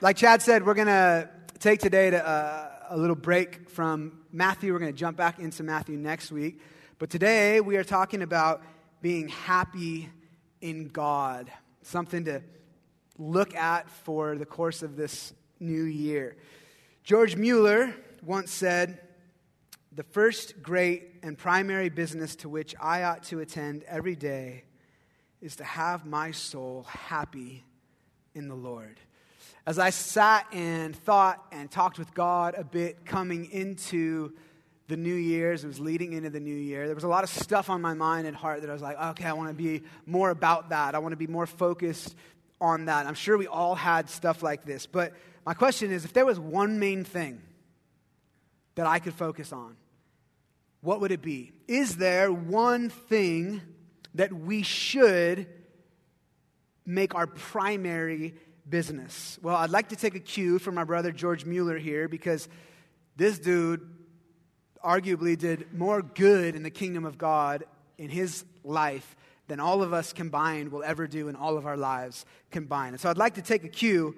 like Chad said, we're going to take today to, uh, a little break from Matthew. We're going to jump back into Matthew next week. But today we are talking about being happy in God, something to look at for the course of this new year. George Mueller once said, The first great and primary business to which I ought to attend every day is to have my soul happy in the Lord. As I sat and thought and talked with God a bit coming into the new year, as it was leading into the new year, there was a lot of stuff on my mind and heart that I was like, okay, I want to be more about that. I want to be more focused on that. I'm sure we all had stuff like this. But my question is if there was one main thing that I could focus on, what would it be? Is there one thing that we should make our primary business? Well, I'd like to take a cue from my brother George Mueller here because this dude arguably did more good in the kingdom of God in his life than all of us combined will ever do in all of our lives combined. And so I'd like to take a cue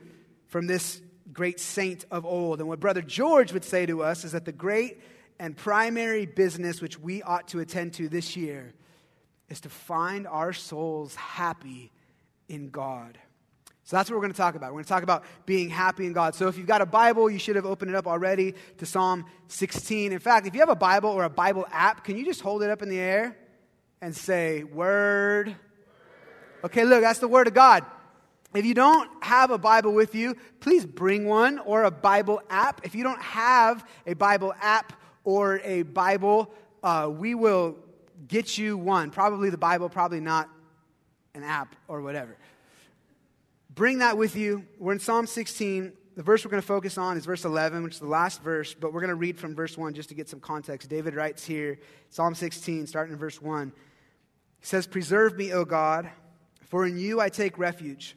from this great saint of old. And what Brother George would say to us is that the great and primary business which we ought to attend to this year is to find our souls happy in God. So that's what we're going to talk about. We're going to talk about being happy in God. So if you've got a Bible, you should have opened it up already to Psalm 16. In fact, if you have a Bible or a Bible app, can you just hold it up in the air and say, Word? Okay, look, that's the Word of God. If you don't have a Bible with you, please bring one or a Bible app. If you don't have a Bible app or a Bible, uh, we will get you one. Probably the Bible, probably not an app or whatever. Bring that with you. We're in Psalm 16. The verse we're going to focus on is verse 11, which is the last verse, but we're going to read from verse 1 just to get some context. David writes here, Psalm 16, starting in verse 1. He says, Preserve me, O God, for in you I take refuge.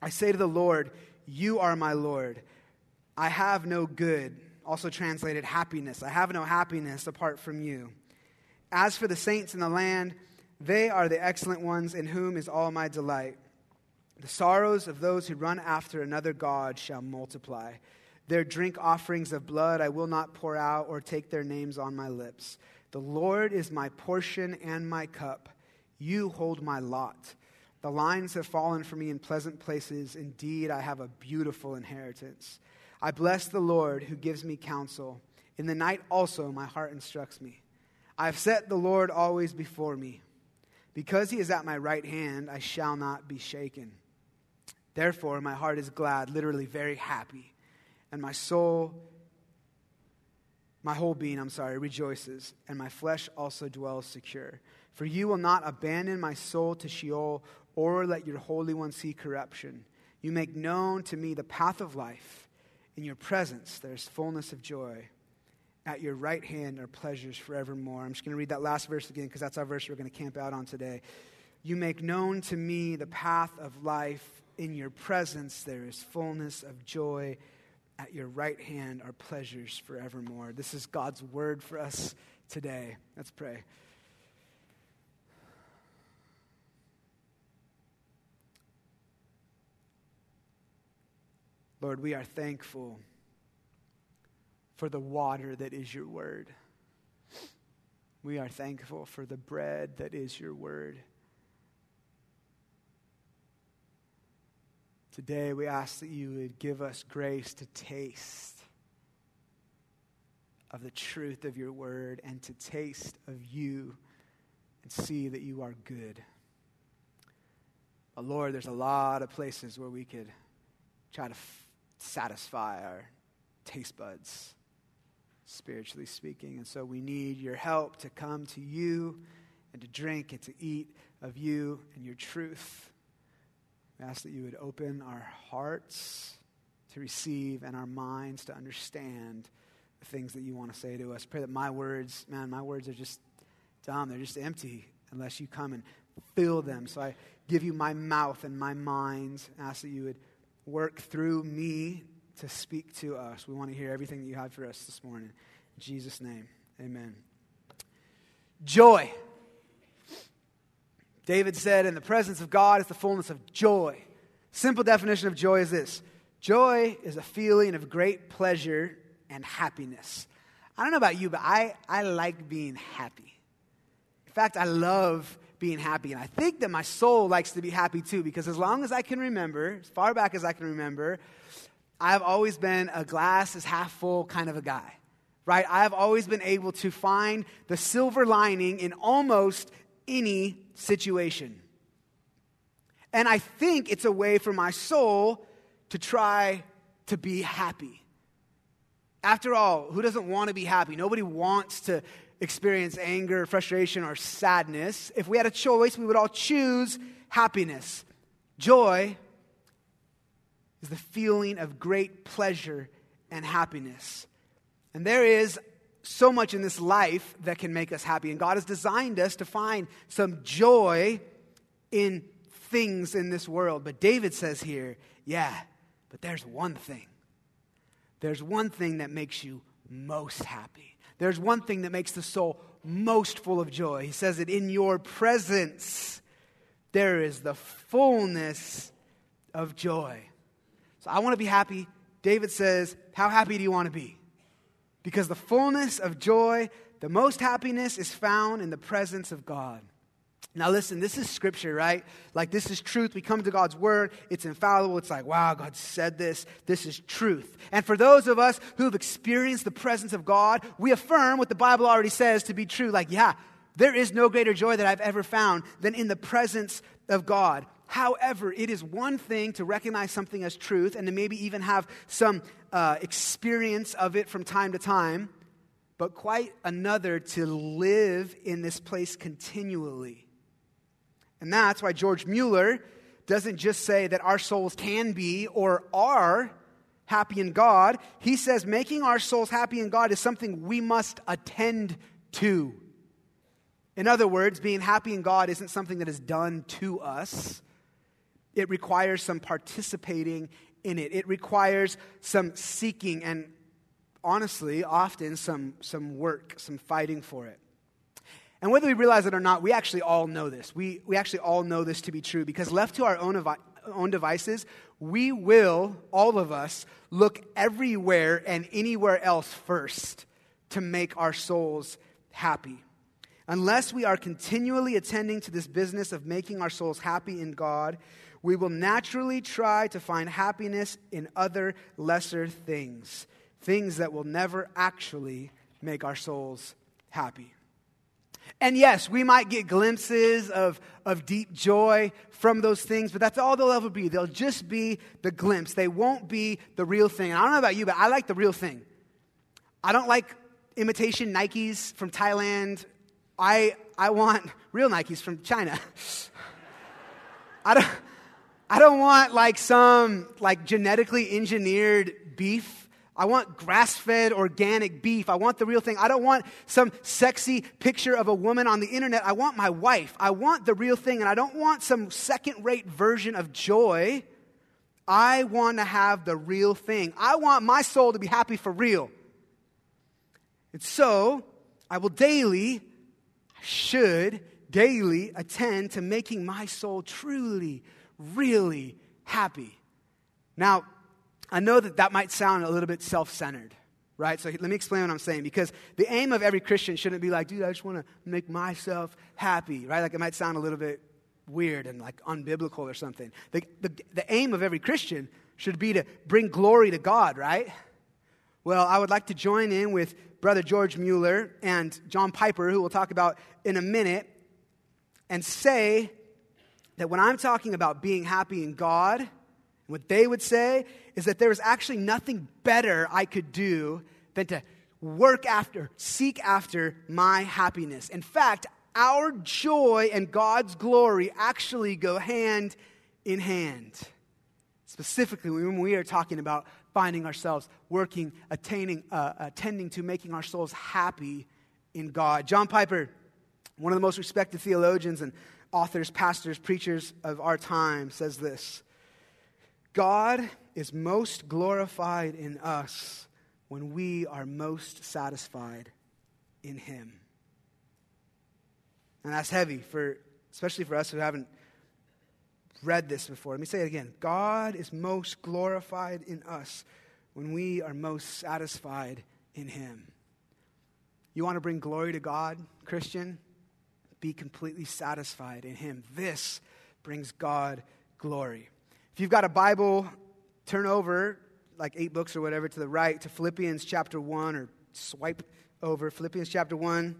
I say to the Lord, You are my Lord. I have no good, also translated happiness. I have no happiness apart from you. As for the saints in the land, they are the excellent ones in whom is all my delight. The sorrows of those who run after another God shall multiply. Their drink offerings of blood I will not pour out or take their names on my lips. The Lord is my portion and my cup. You hold my lot. The lines have fallen for me in pleasant places. Indeed, I have a beautiful inheritance. I bless the Lord who gives me counsel. In the night also, my heart instructs me. I have set the Lord always before me. Because he is at my right hand, I shall not be shaken. Therefore, my heart is glad, literally very happy, and my soul, my whole being, I'm sorry, rejoices, and my flesh also dwells secure. For you will not abandon my soul to Sheol or let your Holy One see corruption. You make known to me the path of life. In your presence there is fullness of joy. At your right hand are pleasures forevermore. I'm just going to read that last verse again because that's our verse we're going to camp out on today. You make known to me the path of life. In your presence there is fullness of joy. At your right hand are pleasures forevermore. This is God's word for us today. Let's pray. Lord, we are thankful for the water that is your word. We are thankful for the bread that is your word. Today, we ask that you would give us grace to taste of the truth of your word and to taste of you and see that you are good. But Lord, there's a lot of places where we could try to satisfy our taste buds, spiritually speaking. And so we need your help to come to you and to drink and to eat of you and your truth. We ask that you would open our hearts to receive and our minds to understand the things that you want to say to us. Pray that my words, man, my words are just dumb. They're just empty unless you come and fill them. So I give you my mouth and my mind. Ask that you would work through me to speak to us. We want to hear everything that you have for us this morning. In Jesus' name, amen. Joy. David said, In the presence of God is the fullness of joy. Simple definition of joy is this Joy is a feeling of great pleasure and happiness. I don't know about you, but I, I like being happy. In fact, I love being happy. And I think that my soul likes to be happy too, because as long as I can remember, as far back as I can remember, I've always been a glass is half full kind of a guy, right? I've always been able to find the silver lining in almost any situation. And I think it's a way for my soul to try to be happy. After all, who doesn't want to be happy? Nobody wants to experience anger, frustration, or sadness. If we had a choice, we would all choose happiness. Joy is the feeling of great pleasure and happiness. And there is so much in this life that can make us happy. And God has designed us to find some joy in things in this world. But David says here, yeah, but there's one thing. There's one thing that makes you most happy. There's one thing that makes the soul most full of joy. He says that in your presence there is the fullness of joy. So I want to be happy. David says, How happy do you want to be? Because the fullness of joy, the most happiness is found in the presence of God. Now, listen, this is scripture, right? Like, this is truth. We come to God's word, it's infallible. It's like, wow, God said this. This is truth. And for those of us who've experienced the presence of God, we affirm what the Bible already says to be true. Like, yeah, there is no greater joy that I've ever found than in the presence of God. However, it is one thing to recognize something as truth and to maybe even have some uh, experience of it from time to time, but quite another to live in this place continually and that's why George Mueller doesn't just say that our souls can be or are happy in God. He says making our souls happy in God is something we must attend to. In other words, being happy in God isn't something that is done to us. It requires some participating in it. It requires some seeking and honestly, often some, some work, some fighting for it. And whether we realize it or not, we actually all know this. We, we actually all know this to be true because left to our own, avi- own devices, we will, all of us, look everywhere and anywhere else first to make our souls happy. Unless we are continually attending to this business of making our souls happy in God, we will naturally try to find happiness in other lesser things, things that will never actually make our souls happy. And yes, we might get glimpses of, of deep joy from those things, but that's all they'll ever be. They'll just be the glimpse. They won't be the real thing. And I don't know about you, but I like the real thing. I don't like imitation Nikes from Thailand. I, I want real Nikes from China. I don't, I don't want like some like genetically engineered beef I want grass fed organic beef. I want the real thing. I don't want some sexy picture of a woman on the internet. I want my wife. I want the real thing. And I don't want some second rate version of joy. I want to have the real thing. I want my soul to be happy for real. And so I will daily, should daily attend to making my soul truly, really happy. Now, I know that that might sound a little bit self centered, right? So let me explain what I'm saying because the aim of every Christian shouldn't be like, dude, I just want to make myself happy, right? Like it might sound a little bit weird and like unbiblical or something. The, the, the aim of every Christian should be to bring glory to God, right? Well, I would like to join in with Brother George Mueller and John Piper, who we'll talk about in a minute, and say that when I'm talking about being happy in God, what they would say is that there is actually nothing better I could do than to work after, seek after my happiness. In fact, our joy and God's glory actually go hand in hand. Specifically, when we are talking about finding ourselves working, attaining, uh, attending to making our souls happy in God. John Piper, one of the most respected theologians and authors, pastors, preachers of our time, says this God is most glorified in us when we are most satisfied in Him. And that's heavy for, especially for us who haven't read this before. Let me say it again. God is most glorified in us when we are most satisfied in Him. You want to bring glory to God, Christian? Be completely satisfied in Him. This brings God glory. If you've got a Bible, turn over like eight books or whatever to the right to Philippians chapter 1 or swipe over Philippians chapter 1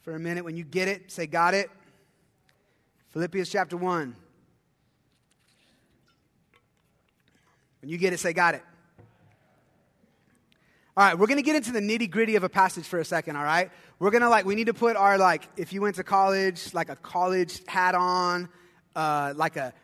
for a minute. When you get it, say, Got it. Philippians chapter 1. When you get it, say, Got it. All right, we're going to get into the nitty gritty of a passage for a second, all right? We're going to, like, we need to put our, like, if you went to college, like a college hat on, uh, like a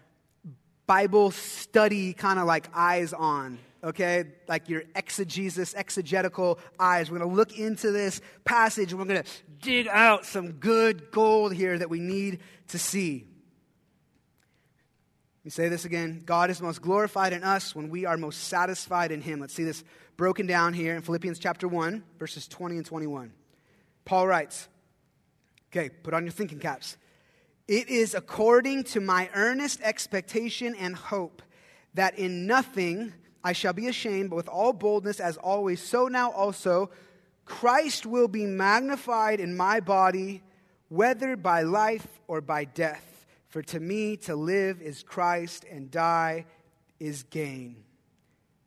Bible study kind of like eyes on, okay? Like your exegesis, exegetical eyes. We're going to look into this passage and we're going to dig out some good gold here that we need to see. Let me say this again. God is most glorified in us when we are most satisfied in Him. Let's see this broken down here in Philippians chapter 1, verses 20 and 21. Paul writes, okay, put on your thinking caps. It is according to my earnest expectation and hope that in nothing I shall be ashamed, but with all boldness, as always, so now also Christ will be magnified in my body, whether by life or by death. For to me to live is Christ, and die is gain.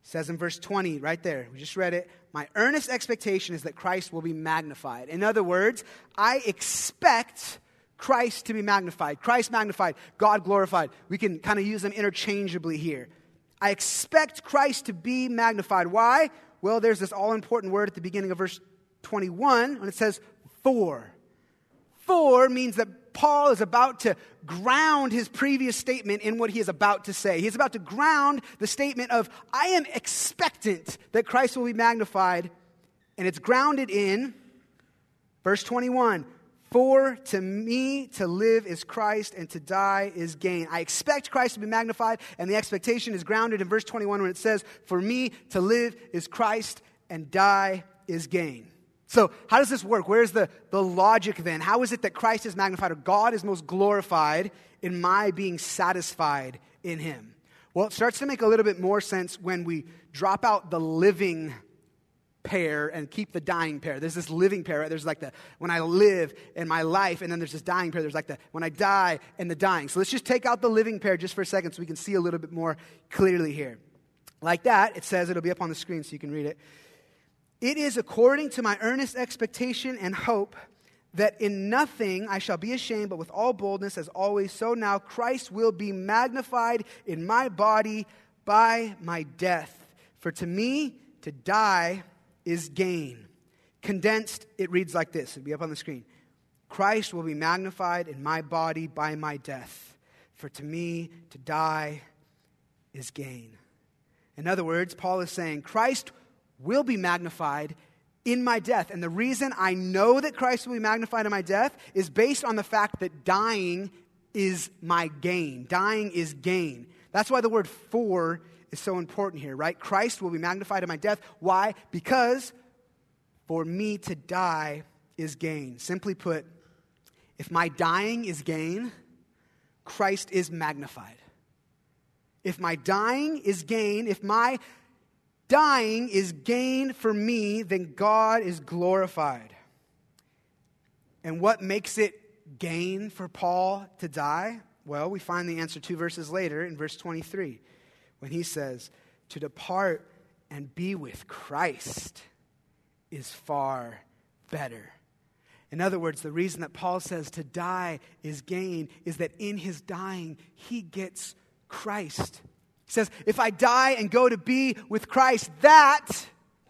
Says in verse 20, right there, we just read it. My earnest expectation is that Christ will be magnified. In other words, I expect Christ to be magnified. Christ magnified, God glorified. We can kind of use them interchangeably here. I expect Christ to be magnified. Why? Well, there's this all important word at the beginning of verse 21 when it says for. For means that Paul is about to ground his previous statement in what he is about to say. He's about to ground the statement of, I am expectant that Christ will be magnified. And it's grounded in verse 21 For to me to live is Christ, and to die is gain. I expect Christ to be magnified, and the expectation is grounded in verse 21 when it says, For me to live is Christ, and die is gain. So, how does this work? Where's the, the logic then? How is it that Christ is magnified or God is most glorified in my being satisfied in Him? Well, it starts to make a little bit more sense when we drop out the living pair and keep the dying pair. There's this living pair, right? There's like the when I live in my life, and then there's this dying pair. There's like the when I die and the dying. So let's just take out the living pair just for a second so we can see a little bit more clearly here. Like that, it says, it'll be up on the screen so you can read it. It is according to my earnest expectation and hope that in nothing I shall be ashamed, but with all boldness, as always, so now Christ will be magnified in my body by my death. For to me, to die is gain. Condensed, it reads like this. It'll be up on the screen. Christ will be magnified in my body by my death. For to me, to die is gain. In other words, Paul is saying, Christ will be magnified in my death. And the reason I know that Christ will be magnified in my death is based on the fact that dying is my gain. Dying is gain. That's why the word for is so important here, right? Christ will be magnified in my death. Why? Because for me to die is gain. Simply put, if my dying is gain, Christ is magnified. If my dying is gain, if my dying is gain for me, then God is glorified. And what makes it gain for Paul to die? Well, we find the answer two verses later in verse 23 when he says, To depart and be with Christ is far better. In other words, the reason that Paul says to die is gain is that in his dying, he gets Christ says, If I die and go to be with Christ, that,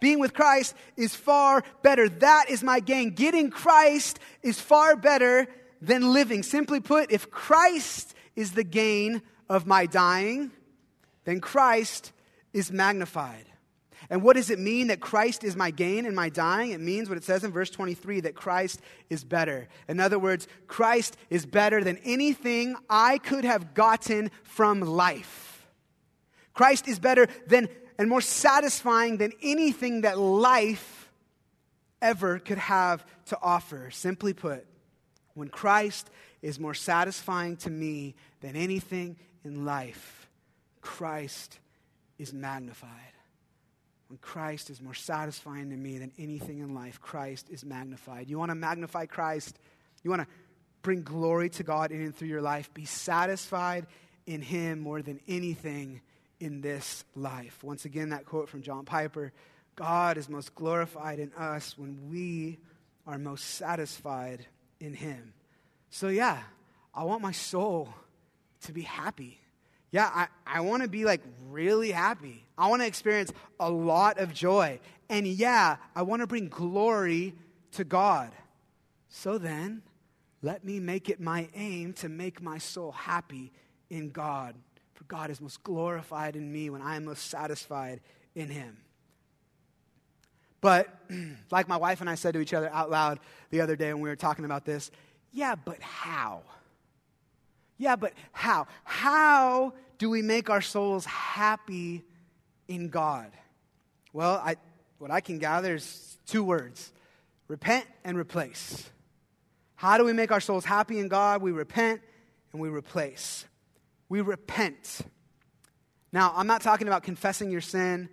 being with Christ, is far better. That is my gain. Getting Christ is far better than living. Simply put, if Christ is the gain of my dying, then Christ is magnified. And what does it mean that Christ is my gain in my dying? It means what it says in verse 23 that Christ is better. In other words, Christ is better than anything I could have gotten from life. Christ is better than and more satisfying than anything that life ever could have to offer. Simply put, When Christ is more satisfying to me than anything in life, Christ is magnified. When Christ is more satisfying to me than anything in life, Christ is magnified. You want to magnify Christ? You want to bring glory to God in and through your life? Be satisfied in Him more than anything in this life. Once again, that quote from John Piper God is most glorified in us when we are most satisfied in Him. So, yeah, I want my soul to be happy. Yeah, I, I want to be like really happy. I want to experience a lot of joy. And yeah, I want to bring glory to God. So then, let me make it my aim to make my soul happy in God. For God is most glorified in me when I am most satisfied in Him. But, like my wife and I said to each other out loud the other day when we were talking about this, yeah, but how? Yeah, but how? How do we make our souls happy in God? Well, I, what I can gather is two words repent and replace. How do we make our souls happy in God? We repent and we replace. We repent. Now, I'm not talking about confessing your sin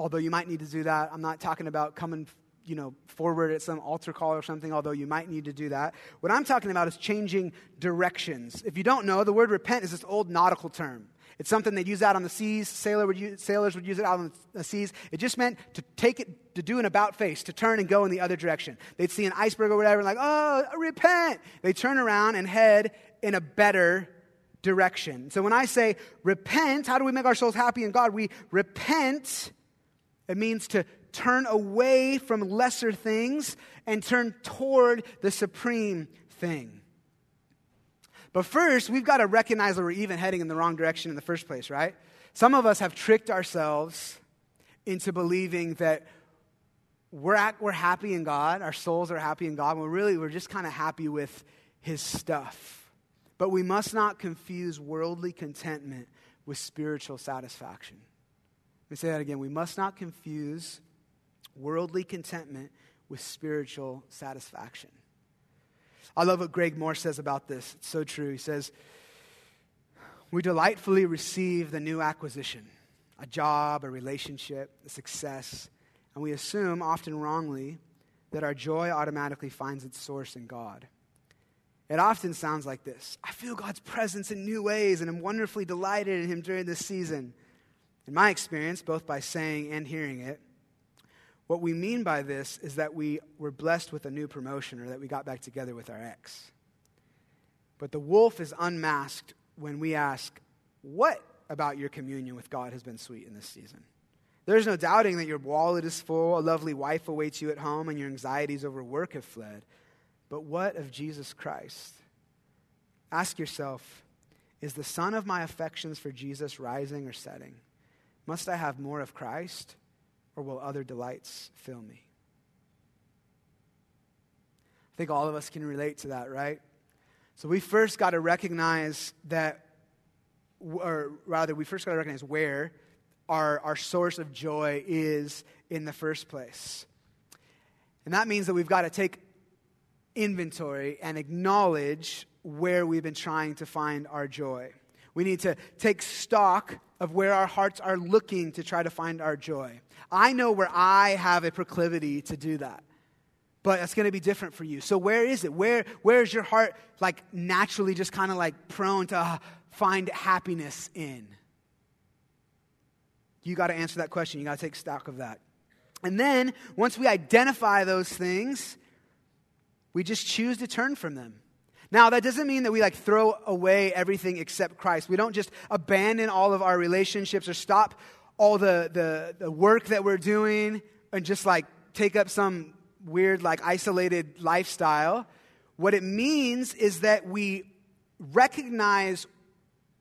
although you might need to do that. I'm not talking about coming you know, forward at some altar call or something, although you might need to do that. What I'm talking about is changing directions. If you don't know, the word repent is this old nautical term. It's something they'd use out on the seas. Sailor would use, sailors would use it out on the seas. It just meant to take it, to do an about face, to turn and go in the other direction. They'd see an iceberg or whatever, and like, oh, repent. They turn around and head in a better direction. So when I say repent, how do we make our souls happy in God? We repent it means to turn away from lesser things and turn toward the supreme thing. But first, we've got to recognize that we're even heading in the wrong direction in the first place, right? Some of us have tricked ourselves into believing that we're, at, we're happy in God, our souls are happy in God, when really we're just kind of happy with His stuff. But we must not confuse worldly contentment with spiritual satisfaction. Let me say that again. We must not confuse worldly contentment with spiritual satisfaction. I love what Greg Moore says about this. It's so true. He says, We delightfully receive the new acquisition a job, a relationship, a success, and we assume, often wrongly, that our joy automatically finds its source in God. It often sounds like this I feel God's presence in new ways, and I'm wonderfully delighted in Him during this season. In my experience, both by saying and hearing it, what we mean by this is that we were blessed with a new promotion or that we got back together with our ex. But the wolf is unmasked when we ask, What about your communion with God has been sweet in this season? There's no doubting that your wallet is full, a lovely wife awaits you at home, and your anxieties over work have fled. But what of Jesus Christ? Ask yourself, is the sun of my affections for Jesus rising or setting? Must I have more of Christ, or will other delights fill me? I think all of us can relate to that, right? So we first got to recognize that, or rather, we first got to recognize where our, our source of joy is in the first place. And that means that we've got to take inventory and acknowledge where we've been trying to find our joy. We need to take stock of where our hearts are looking to try to find our joy. I know where I have a proclivity to do that. But it's going to be different for you. So where is it? Where where is your heart like naturally just kind of like prone to uh, find happiness in? You got to answer that question. You got to take stock of that. And then once we identify those things, we just choose to turn from them. Now, that doesn't mean that we like throw away everything except Christ. We don't just abandon all of our relationships or stop all the, the, the work that we're doing and just like take up some weird, like isolated lifestyle. What it means is that we recognize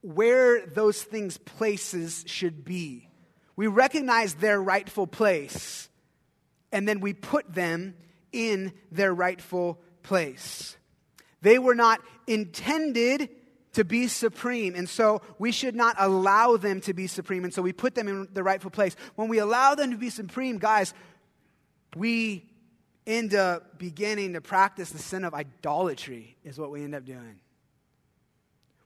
where those things places should be. We recognize their rightful place, and then we put them in their rightful place. They were not intended to be supreme. And so we should not allow them to be supreme. And so we put them in the rightful place. When we allow them to be supreme, guys, we end up beginning to practice the sin of idolatry, is what we end up doing.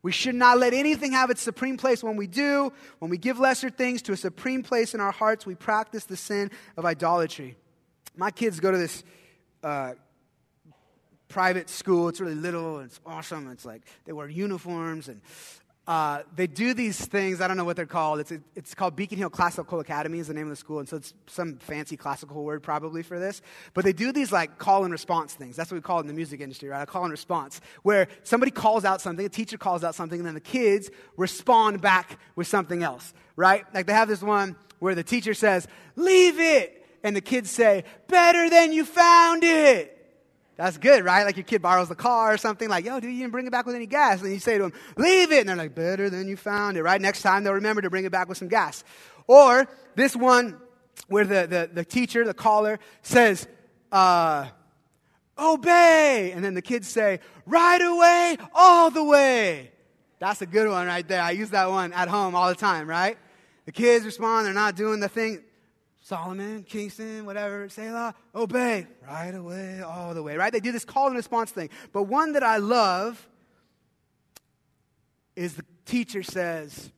We should not let anything have its supreme place. When we do, when we give lesser things to a supreme place in our hearts, we practice the sin of idolatry. My kids go to this uh, private school. It's really little it's awesome. It's like they wear uniforms and uh, they do these things. I don't know what they're called. It's, it's called Beacon Hill Classical Academy is the name of the school, and so it's some fancy classical word probably for this. But they do these like call and response things. That's what we call it in the music industry, right? A call and response, where somebody calls out something, a teacher calls out something, and then the kids respond back with something else, right? Like they have this one where the teacher says, "Leave it," and the kids say, "Better than you found it." That's good, right? Like your kid borrows the car or something, like, yo, dude, you didn't bring it back with any gas. And you say to them, leave it. And they're like, better than you found it, right? Next time they'll remember to bring it back with some gas. Or this one where the, the, the teacher, the caller, says, uh, obey. And then the kids say, right away, all the way. That's a good one right there. I use that one at home all the time, right? The kids respond, they're not doing the thing. Solomon, Kingston, whatever, Selah, obey right away, all the way, right? They do this call and response thing. But one that I love is the teacher says,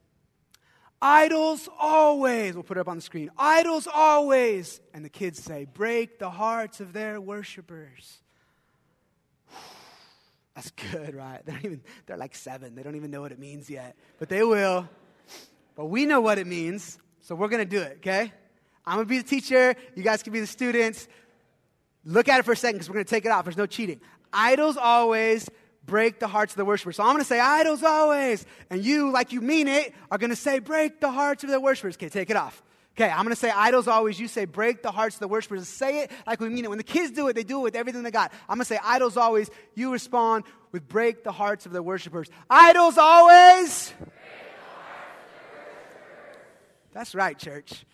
Idols always, we'll put it up on the screen, idols always. And the kids say, break the hearts of their worshipers. That's good, right? They're, even, they're like seven. They don't even know what it means yet, but they will. But we know what it means, so we're going to do it, okay? I'm going to be the teacher. You guys can be the students. Look at it for a second because we're going to take it off. There's no cheating. Idols always break the hearts of the worshipers. So I'm going to say idols always. And you, like you mean it, are going to say break the hearts of the worshipers. Okay, take it off. Okay, I'm going to say idols always. You say break the hearts of the worshipers. Say it like we mean it. When the kids do it, they do it with everything they got. I'm going to say idols always. You respond with break the hearts of the worshipers. Idols always. That's right, church.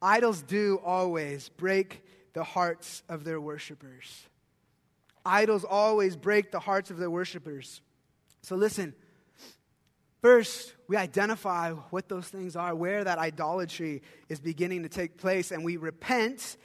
Idols do always break the hearts of their worshipers. Idols always break the hearts of their worshipers. So listen, first, we identify what those things are, where that idolatry is beginning to take place, and we repent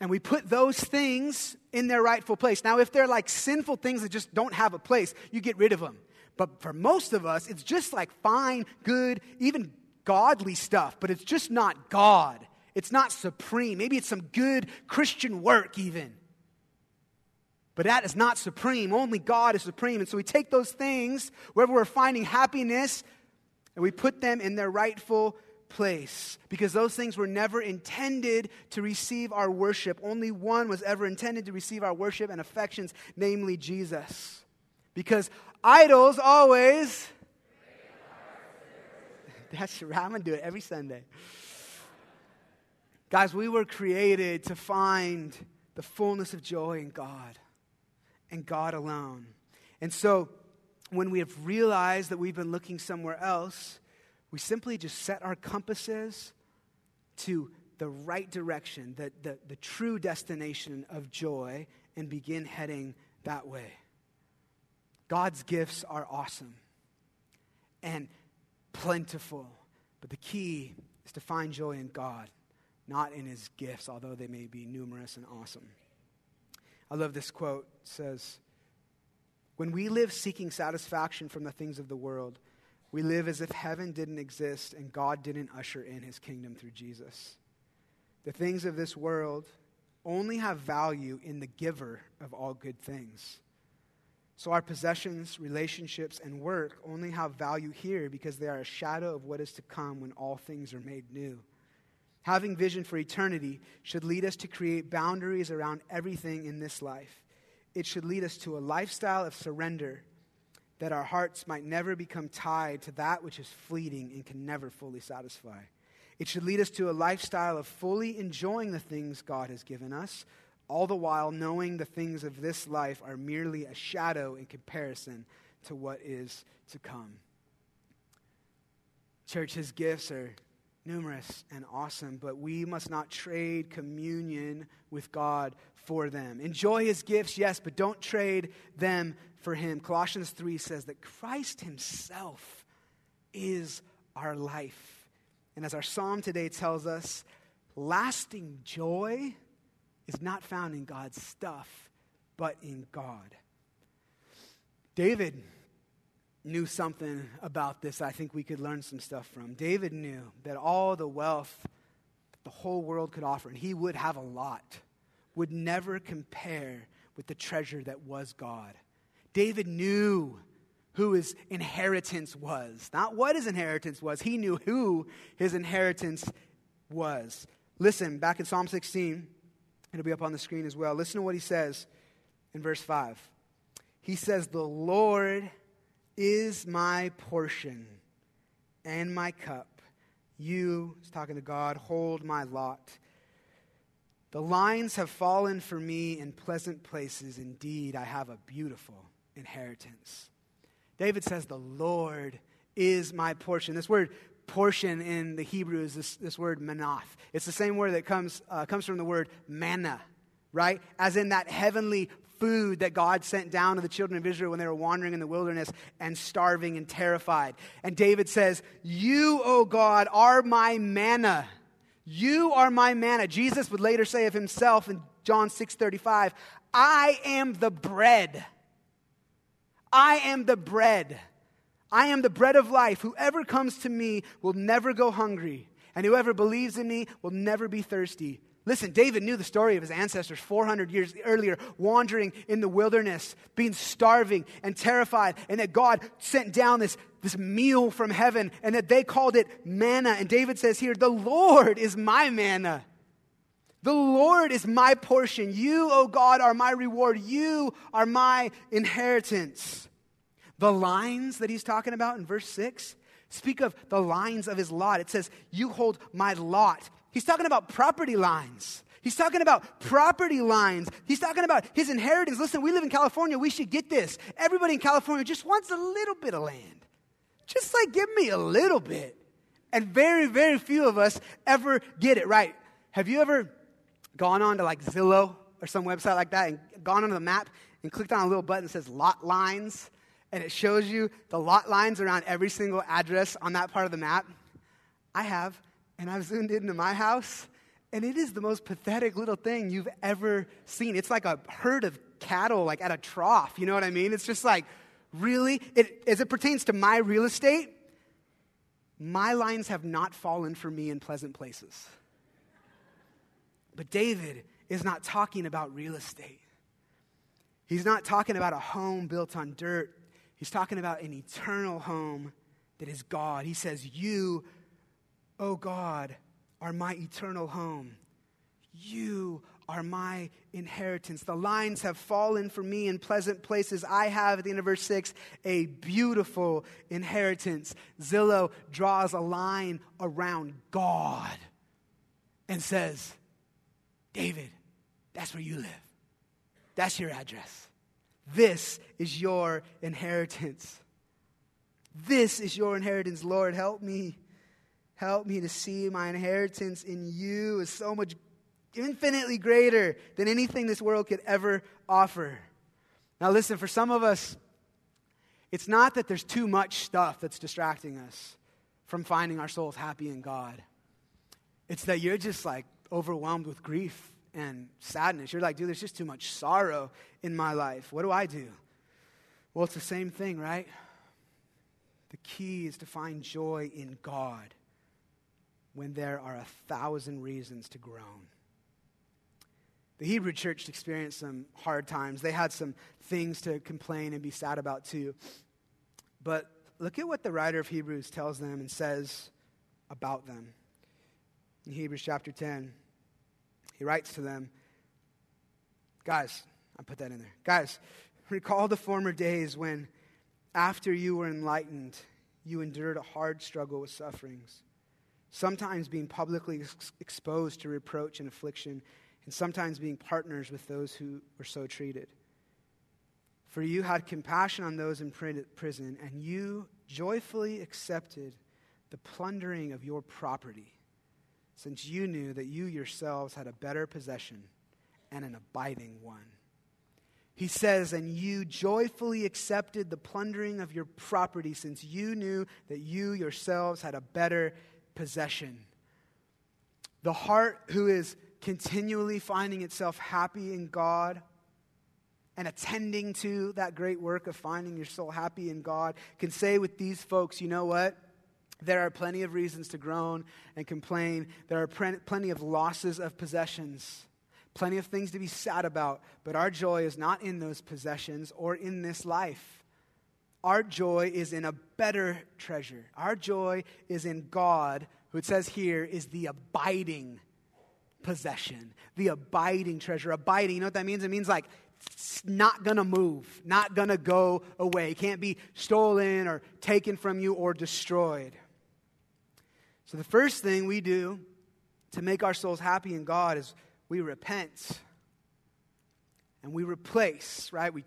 and we put those things in their rightful place. Now, if they're like sinful things that just don't have a place, you get rid of them. But for most of us, it's just like fine, good, even godly stuff, but it's just not God. It's not supreme. Maybe it's some good Christian work, even. But that is not supreme. Only God is supreme. And so we take those things, wherever we're finding happiness, and we put them in their rightful place. Because those things were never intended to receive our worship. Only one was ever intended to receive our worship and affections, namely Jesus. Because idols always. That's right. I'm going to do it every Sunday. Guys, we were created to find the fullness of joy in God and God alone. And so, when we have realized that we've been looking somewhere else, we simply just set our compasses to the right direction, the, the, the true destination of joy, and begin heading that way. God's gifts are awesome and plentiful, but the key is to find joy in God not in his gifts, although they may be numerous and awesome. I love this quote. It says, When we live seeking satisfaction from the things of the world, we live as if heaven didn't exist and God didn't usher in his kingdom through Jesus. The things of this world only have value in the giver of all good things. So our possessions, relationships, and work only have value here because they are a shadow of what is to come when all things are made new having vision for eternity should lead us to create boundaries around everything in this life. It should lead us to a lifestyle of surrender that our hearts might never become tied to that which is fleeting and can never fully satisfy. It should lead us to a lifestyle of fully enjoying the things God has given us, all the while knowing the things of this life are merely a shadow in comparison to what is to come. Church, his gifts are numerous and awesome, but we must not trade communion with God for them. Enjoy his gifts, yes, but don't trade them for him. Colossians 3 says that Christ himself is our life. And as our psalm today tells us, lasting joy is not found in God's stuff, but in God. David knew something about this I think we could learn some stuff from. David knew that all the wealth that the whole world could offer, and he would have a lot, would never compare with the treasure that was God. David knew who his inheritance was, not what his inheritance was. He knew who his inheritance was. Listen, back in Psalm 16, it'll be up on the screen as well. Listen to what he says in verse 5. He says, The Lord is my portion and my cup. You, he's talking to God, hold my lot. The lines have fallen for me in pleasant places. Indeed, I have a beautiful inheritance. David says, The Lord is my portion. This word portion in the Hebrew is this, this word manath. It's the same word that comes, uh, comes from the word manna, right? As in that heavenly food that God sent down to the children of Israel when they were wandering in the wilderness and starving and terrified. And David says, You, O God, are my manna. You are my manna. Jesus would later say of himself in John 6 35, I am the bread. I am the bread. I am the bread of life. Whoever comes to me will never go hungry, and whoever believes in me will never be thirsty. Listen, David knew the story of his ancestors 400 years earlier, wandering in the wilderness, being starving and terrified, and that God sent down this, this meal from heaven, and that they called it manna. And David says here, The Lord is my manna. The Lord is my portion. You, O God, are my reward. You are my inheritance. The lines that he's talking about in verse 6 speak of the lines of his lot. It says, You hold my lot. He's talking about property lines. He's talking about property lines. He's talking about his inheritance. Listen, we live in California. We should get this. Everybody in California just wants a little bit of land. Just like, give me a little bit. And very, very few of us ever get it right. Have you ever gone on to like Zillow or some website like that and gone onto the map and clicked on a little button that says lot lines? And it shows you the lot lines around every single address on that part of the map? I have and I've zoomed into my house, and it is the most pathetic little thing you've ever seen. It's like a herd of cattle, like at a trough. You know what I mean? It's just like, really? It, as it pertains to my real estate, my lines have not fallen for me in pleasant places. But David is not talking about real estate. He's not talking about a home built on dirt. He's talking about an eternal home that is God. He says, You oh God, are my eternal home. You are my inheritance. The lines have fallen for me in pleasant places. I have, at the end of verse 6, a beautiful inheritance. Zillow draws a line around God and says, David, that's where you live. That's your address. This is your inheritance. This is your inheritance. Lord, help me Help me to see my inheritance in you is so much infinitely greater than anything this world could ever offer. Now, listen, for some of us, it's not that there's too much stuff that's distracting us from finding our souls happy in God. It's that you're just like overwhelmed with grief and sadness. You're like, dude, there's just too much sorrow in my life. What do I do? Well, it's the same thing, right? The key is to find joy in God when there are a thousand reasons to groan. The Hebrew church experienced some hard times. They had some things to complain and be sad about too. But look at what the writer of Hebrews tells them and says about them. In Hebrews chapter 10, he writes to them, Guys, I put that in there. Guys, recall the former days when, after you were enlightened, you endured a hard struggle with sufferings sometimes being publicly ex- exposed to reproach and affliction, and sometimes being partners with those who were so treated. For you had compassion on those in prison, and you joyfully accepted the plundering of your property, since you knew that you yourselves had a better possession and an abiding one. He says, And you joyfully accepted the plundering of your property, since you knew that you yourselves had a better possession. The heart who is continually finding itself happy in God and attending to that great work of finding your soul happy in God can say with these folks, you know what? There are plenty of reasons to groan and complain. There are pre- plenty of losses of possessions, plenty of things to be sad about. But our joy is not in those possessions or in this life. Our joy is in a better treasure. Our joy is in God, who it says here is the abiding possession, the abiding treasure. Abiding, you know what that means? It means like it's not to move, not to go away. It can't be stolen or taken from you or destroyed. So, the first thing we do to make our souls happy in God is we repent and we replace, right? We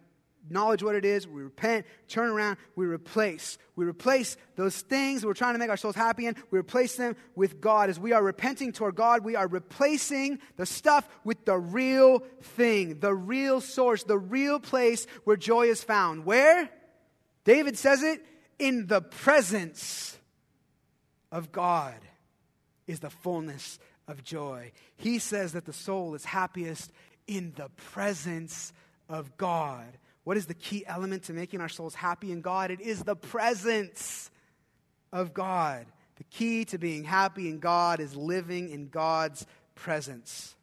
acknowledge what it is, we repent, turn around, we replace. We replace those things we're trying to make our souls happy in, we replace them with God. As we are repenting toward God, we are replacing the stuff with the real thing, the real source, the real place where joy is found. Where? David says it in the presence of God is the fullness of joy. He says that the soul is happiest in the presence of God. What is the key element to making our souls happy in God? It is the presence of God. The key to being happy in God is living in God's presence.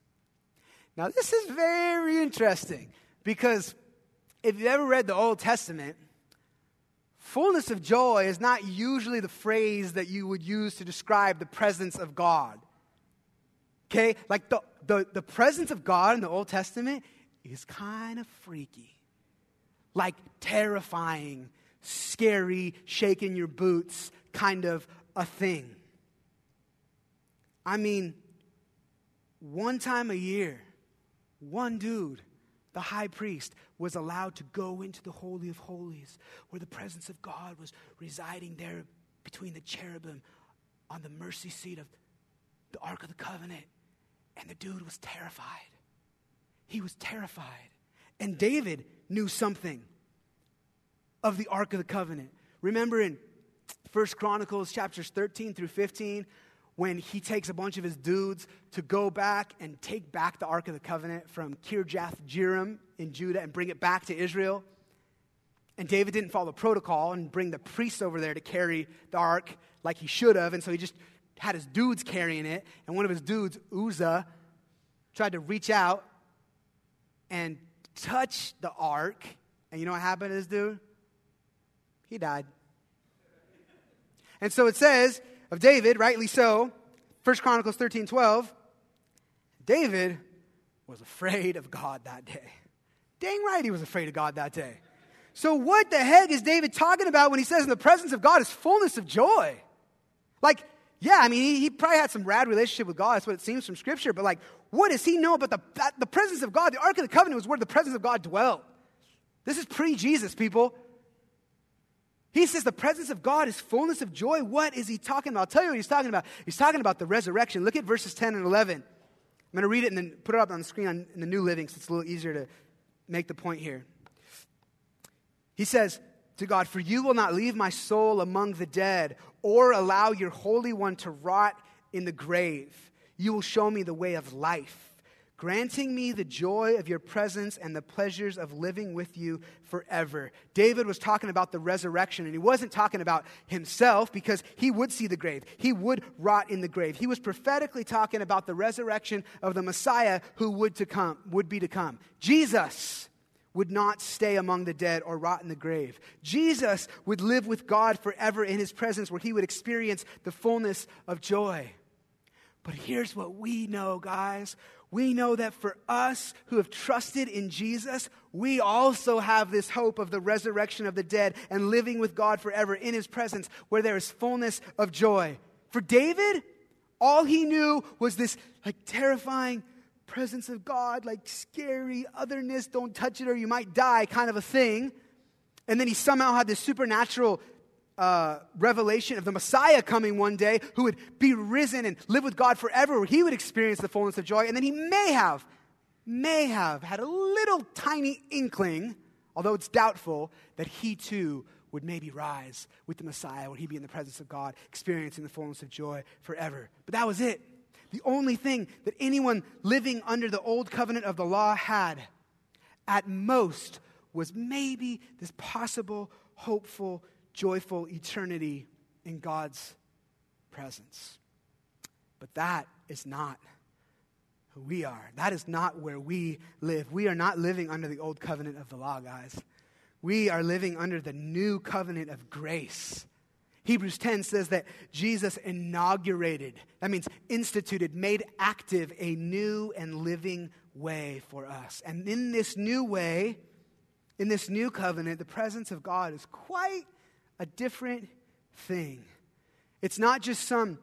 Now, this is very interesting because if you've ever read the Old Testament, fullness of joy is not usually the phrase that you would use to describe the presence of God. Okay? Like the, the, the presence of God in the Old Testament is kind of freaky like terrifying, scary, shaking your boots kind of a thing. I mean, one time a year, one dude, the high priest, was allowed to go into the Holy of Holies where the presence of God was residing there between the cherubim on the mercy seat of the Ark of the Covenant. And the dude was terrified. He was terrified. And David knew something of the Ark of the Covenant. Remember in First Chronicles chapters 13 through 15, when he takes a bunch of his dudes to go back and take back the Ark of the Covenant from Kirjath Jearim in Judah and bring it back to Israel. And David didn't follow protocol and bring the priests over there to carry the ark like he should have. And so he just had his dudes carrying it. And one of his dudes, Uzzah, tried to reach out and touch the ark. And you know what happened to this dude? He died. And so it says of David, rightly so, 1 Chronicles 13 12, David was afraid of God that day. Dang right he was afraid of God that day. So, what the heck is David talking about when he says in the presence of God is fullness of joy? Like, yeah, I mean, he, he, probably had some rad relationship with God. That's what it seems from Scripture. But, like, what does he know about the, the presence of God? The Ark of the Covenant was where the presence of God dwelt. This is pre Jesus, people. He says the presence of God is fullness of joy. What is he talking about? I'll tell you what he's talking about. He's talking about the resurrection. Look at verses 10 and 11. I'm going to read it and then put it up on the screen on, in the New Living so it's a little easier to make the point here. He says to God, For you will not leave my soul among the dead or allow your Holy One to rot in the grave. You will show me the way of life granting me the joy of your presence and the pleasures of living with you forever. David was talking about the resurrection, and he wasn't talking about himself because he would see the grave. He would rot in the grave. He was prophetically talking about the resurrection of the Messiah who would to come, would be to come. Jesus would not stay among the dead or rot in the grave. Jesus would live with God forever in his presence where he would experience the fullness of joy. But here's what we know, guys we know that for us who have trusted in Jesus, we also have this hope of the resurrection of the dead and living with God forever in his presence where there is fullness of joy. For David, all he knew was this like terrifying presence of God, like scary otherness, don't touch it or you might die kind of a thing. And then he somehow had this supernatural uh, revelation of the Messiah coming one day who would be risen and live with God forever, where he would experience the fullness of joy. And then he may have, may have had a little tiny inkling, although it's doubtful, that he too would maybe rise with the Messiah, would he be in the presence of God, experiencing the fullness of joy forever. But that was it. The only thing that anyone living under the old covenant of the law had, at most, was maybe this possible, hopeful, joyful eternity in God's presence. But that is not who we are. That is not where we live. We are not living under the old covenant of the law, guys. We are living under the new covenant of grace. Hebrews 10 says that Jesus inaugurated, that means instituted, made active a new and living way for us. And in this new way, in this new covenant, the presence of God is quite a different thing. It's not just some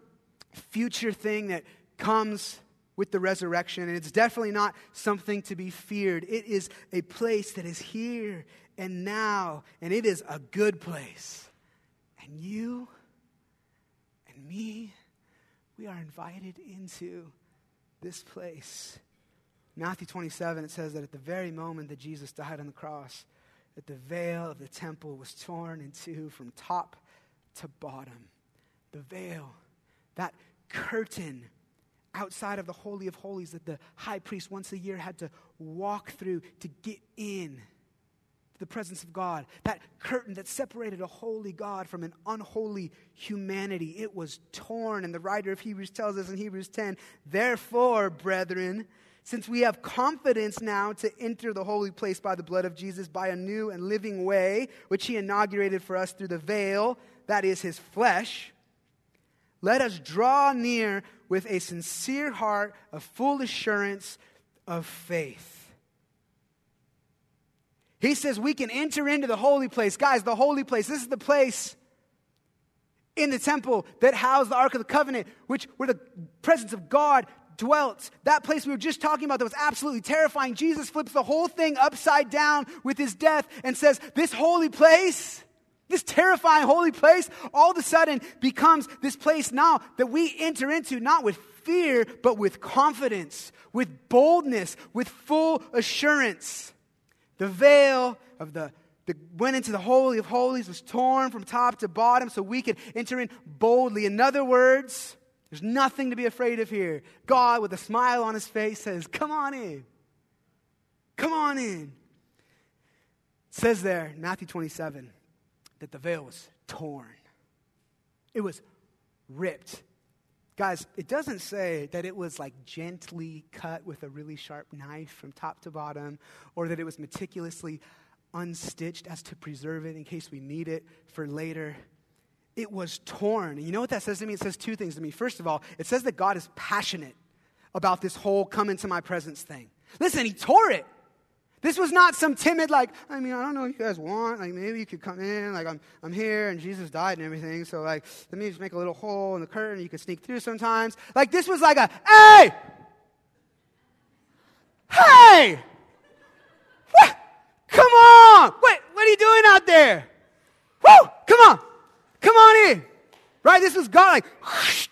future thing that comes with the resurrection, and it's definitely not something to be feared. It is a place that is here and now, and it is a good place. And you and me, we are invited into this place. Matthew 27, it says that at the very moment that Jesus died on the cross, that the veil of the temple was torn in two from top to bottom. The veil, that curtain outside of the Holy of Holies that the high priest once a year had to walk through to get in the presence of God. That curtain that separated a holy God from an unholy humanity, it was torn. And the writer of Hebrews tells us in Hebrews 10 Therefore, brethren, since we have confidence now to enter the holy place by the blood of Jesus by a new and living way, which he inaugurated for us through the veil, that is his flesh, let us draw near with a sincere heart of full assurance of faith. He says we can enter into the holy place. Guys, the holy place, this is the place in the temple that housed the Ark of the Covenant, which where the presence of God dwelt. That place we were just talking about that was absolutely terrifying. Jesus flips the whole thing upside down with his death and says, This holy place, this terrifying holy place, all of a sudden becomes this place now that we enter into, not with fear, but with confidence, with boldness, with full assurance. The veil of the that went into the Holy of Holies was torn from top to bottom so we could enter in boldly. In other words, there's nothing to be afraid of here. God, with a smile on his face, says, Come on in. Come on in. It says there, Matthew 27, that the veil was torn, it was ripped. Guys, it doesn't say that it was like gently cut with a really sharp knife from top to bottom, or that it was meticulously unstitched as to preserve it in case we need it for later it was torn. And you know what that says to me? It says two things to me. First of all, it says that God is passionate about this whole come into my presence thing. Listen, he tore it. This was not some timid, like, I mean, I don't know what you guys want. Like, maybe you could come in. Like, I'm, I'm here and Jesus died and everything. So, like, let me just make a little hole in the curtain. You can sneak through sometimes. Like, this was like a, hey! Hey! What? Come on! Wait, what are you doing out there? Woo! Come on! Come on in. Right? This was God like,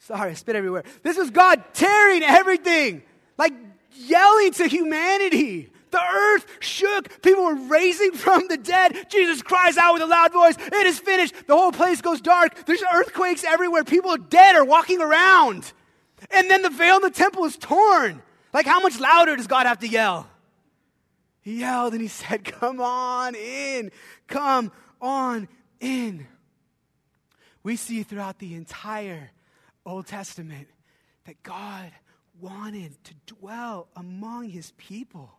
sorry, I spit everywhere. This was God tearing everything, like yelling to humanity. The earth shook. People were raising from the dead. Jesus cries out with a loud voice, It is finished. The whole place goes dark. There's earthquakes everywhere. People are dead or walking around. And then the veil in the temple is torn. Like, how much louder does God have to yell? He yelled and he said, Come on in. Come on in we see throughout the entire Old Testament that God wanted to dwell among his people.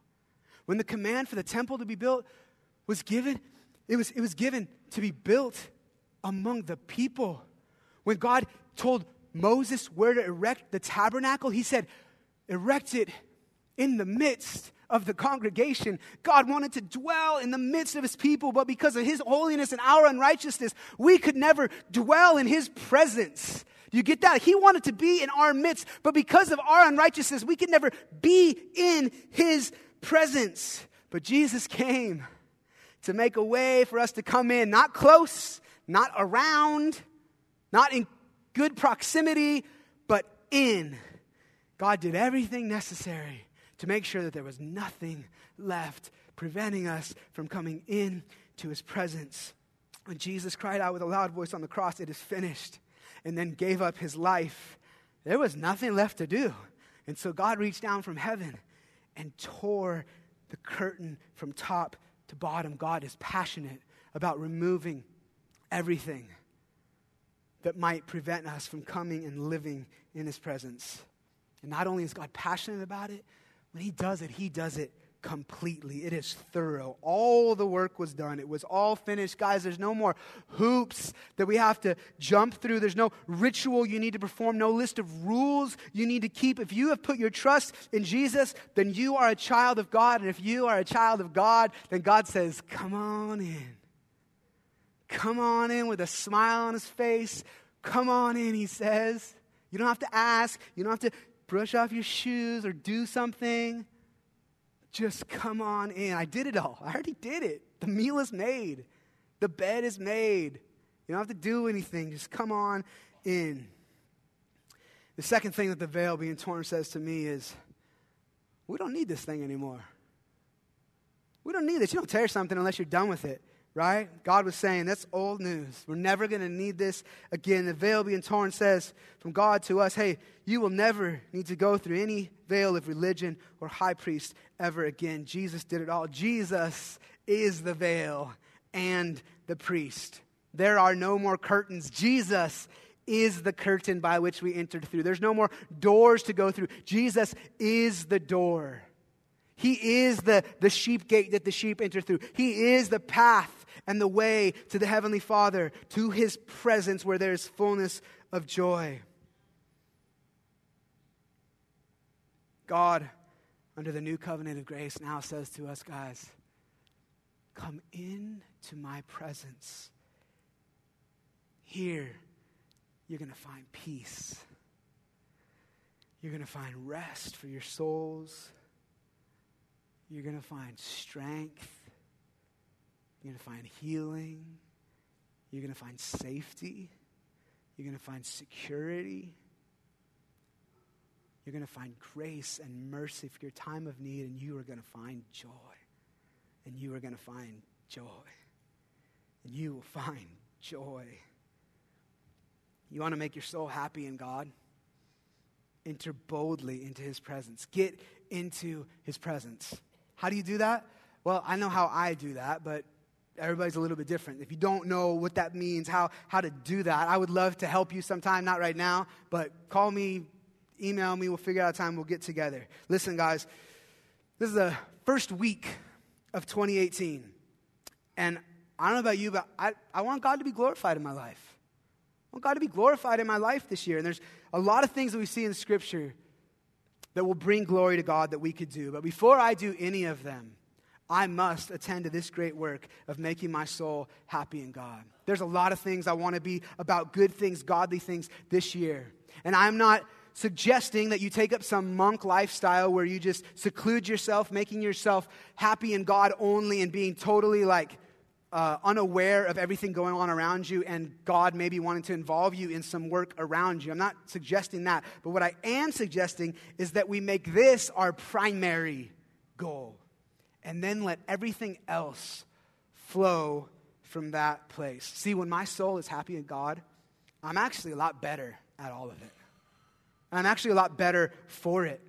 When the command for the temple to be built was given, it was, it was given to be built among the people. When God told Moses where to erect the tabernacle, he said, erect it in the midst of the congregation. God wanted to dwell in the midst of his people, but because of his holiness and our unrighteousness, we could never dwell in his presence. Do you get that? He wanted to be in our midst, but because of our unrighteousness, we could never be in his presence. But Jesus came to make a way for us to come in, not close, not around, not in good proximity, but in. God did everything necessary to make sure that there was nothing left preventing us from coming in to his presence. When Jesus cried out with a loud voice on the cross, It is finished, and then gave up his life, there was nothing left to do. And so God reached down from heaven and tore the curtain from top to bottom. God is passionate about removing everything that might prevent us from coming and living in His presence. And not only is God passionate about it, when He does it, He does it completely. It is thorough. All the work was done. It was all finished. Guys, there's no more hoops that we have to jump through. There's no ritual you need to perform, no list of rules you need to keep. If you have put your trust in Jesus, then you are a child of God. And if you are a child of God, then God says, Come on in. Come on in with a smile on his face. Come on in, he says. You don't have to ask. You don't have to brush off your shoes or do something. Just come on in. I did it all. I already did it. The meal is made, the bed is made. You don't have to do anything. Just come on in. The second thing that the veil being torn says to me is we don't need this thing anymore. We don't need this. You don't tear something unless you're done with it right? God was saying, that's old news. We're never going to need this again. The veil being torn says from God to us, hey, you will never need to go through any veil of religion or high priest ever again. Jesus did it all. Jesus is the veil and the priest. There are no more curtains. Jesus is the curtain by which we entered through. There's no more doors to go through. Jesus is the door. He is the, the sheep gate that the sheep enter through. He is the path and the way to the Heavenly Father, to His presence where there is fullness of joy. God, under the new covenant of grace, now says to us, guys, come into my presence. Here, you're going to find peace. You're going to find rest for your souls. You're going to find strength. You're going to find healing. You're going to find safety. You're going to find security. You're going to find grace and mercy for your time of need, and you are going to find joy. And you are going to find joy. And you will find joy. You want to make your soul happy in God? Enter boldly into his presence. Get into his presence. How do you do that? Well, I know how I do that, but everybody's a little bit different. If you don't know what that means, how, how to do that, I would love to help you sometime, not right now, but call me, email me, we'll figure out a time, we'll get together. Listen, guys, this is the first week of 2018. And I don't know about you, but I, I want God to be glorified in my life. I want God to be glorified in my life this year. And there's a lot of things that we see in Scripture that will bring glory to God that we could do. But before I do any of them, I must attend to this great work of making my soul happy in God. There's a lot of things I want to be about good things, godly things this year. And I'm not suggesting that you take up some monk lifestyle where you just seclude yourself, making yourself happy in God only and being totally like uh, unaware of everything going on around you and God maybe wanting to involve you in some work around you. I'm not suggesting that. But what I am suggesting is that we make this our primary goal and then let everything else flow from that place. See, when my soul is happy in God, I'm actually a lot better at all of it. I'm actually a lot better for it.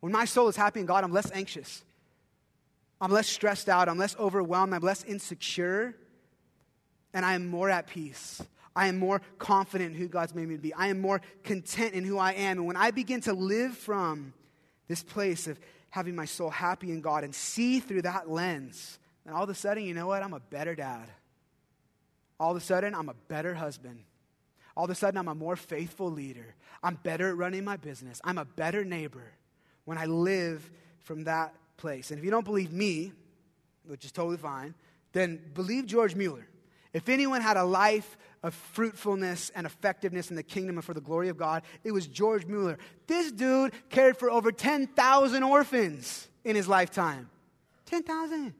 When my soul is happy in God, I'm less anxious. I'm less stressed out. I'm less overwhelmed. I'm less insecure. And I am more at peace. I am more confident in who God's made me to be. I am more content in who I am. And when I begin to live from this place of having my soul happy in God and see through that lens, then all of a sudden, you know what? I'm a better dad. All of a sudden, I'm a better husband. All of a sudden, I'm a more faithful leader. I'm better at running my business. I'm a better neighbor when I live from that place. And if you don't believe me, which is totally fine, then believe George Mueller. If anyone had a life of fruitfulness and effectiveness in the kingdom and for the glory of God, it was George Mueller. This dude cared for over 10,000 orphans in his lifetime. 10,000.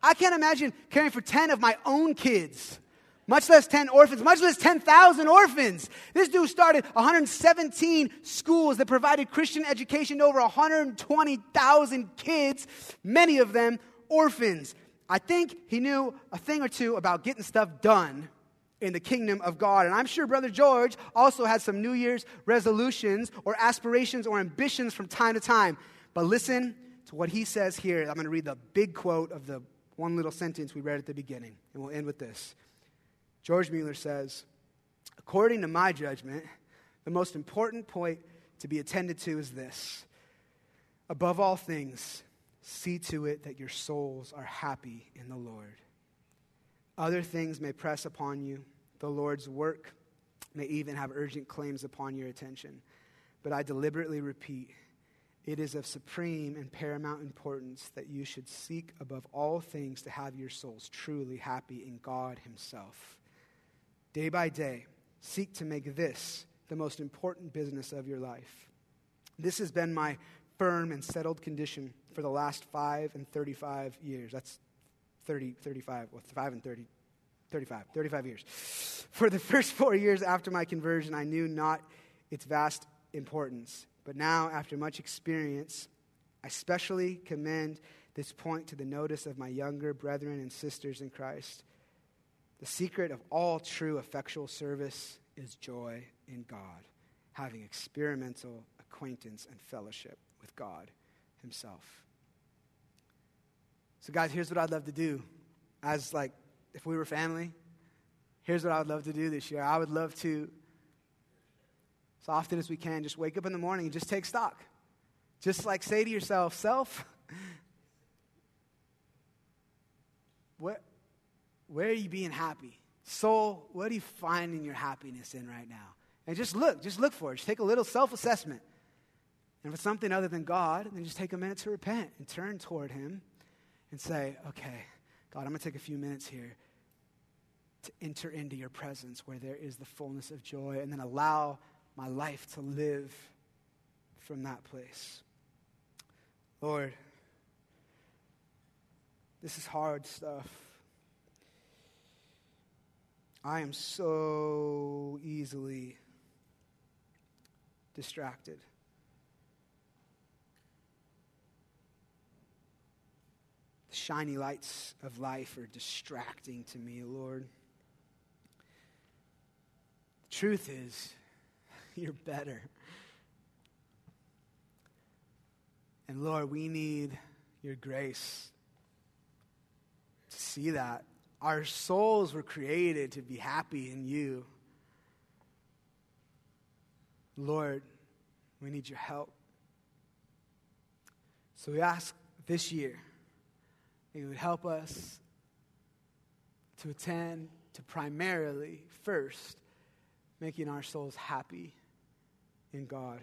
I can't imagine caring for 10 of my own kids, much less 10 orphans, much less 10,000 orphans. This dude started 117 schools that provided Christian education to over 120,000 kids, many of them orphans. I think he knew a thing or two about getting stuff done in the kingdom of God. And I'm sure Brother George also had some New Year's resolutions or aspirations or ambitions from time to time. But listen to what he says here. I'm going to read the big quote of the one little sentence we read at the beginning, and we'll end with this. George Mueller says, According to my judgment, the most important point to be attended to is this Above all things, see to it that your souls are happy in the Lord. Other things may press upon you, the Lord's work may even have urgent claims upon your attention. But I deliberately repeat, it is of supreme and paramount importance that you should seek above all things to have your souls truly happy in God Himself. Day by day, seek to make this the most important business of your life. This has been my firm and settled condition for the last five and 35 years. That's 30, 35, well, 5 and 30, 35, 35 years. For the first four years after my conversion, I knew not its vast importance. But now, after much experience, I specially commend this point to the notice of my younger brethren and sisters in Christ. The secret of all true effectual service is joy in God, having experimental acquaintance and fellowship with God Himself. So, guys, here's what I'd love to do. As like, if we were family, here's what I would love to do this year. I would love to, as often as we can, just wake up in the morning and just take stock. Just like say to yourself, self, what, where are you being happy? Soul, what are you finding your happiness in right now? And just look, just look for it. Just take a little self assessment. And if it's something other than God, then just take a minute to repent and turn toward Him and say, okay, God, I'm going to take a few minutes here to enter into your presence where there is the fullness of joy, and then allow my life to live from that place. Lord, this is hard stuff. I am so easily distracted. The shiny lights of life are distracting to me, Lord. The truth is, you're better. And Lord, we need your grace to see that. Our souls were created to be happy in you. Lord, we need your help. So we ask this year that you would help us to attend to primarily, first, making our souls happy in God.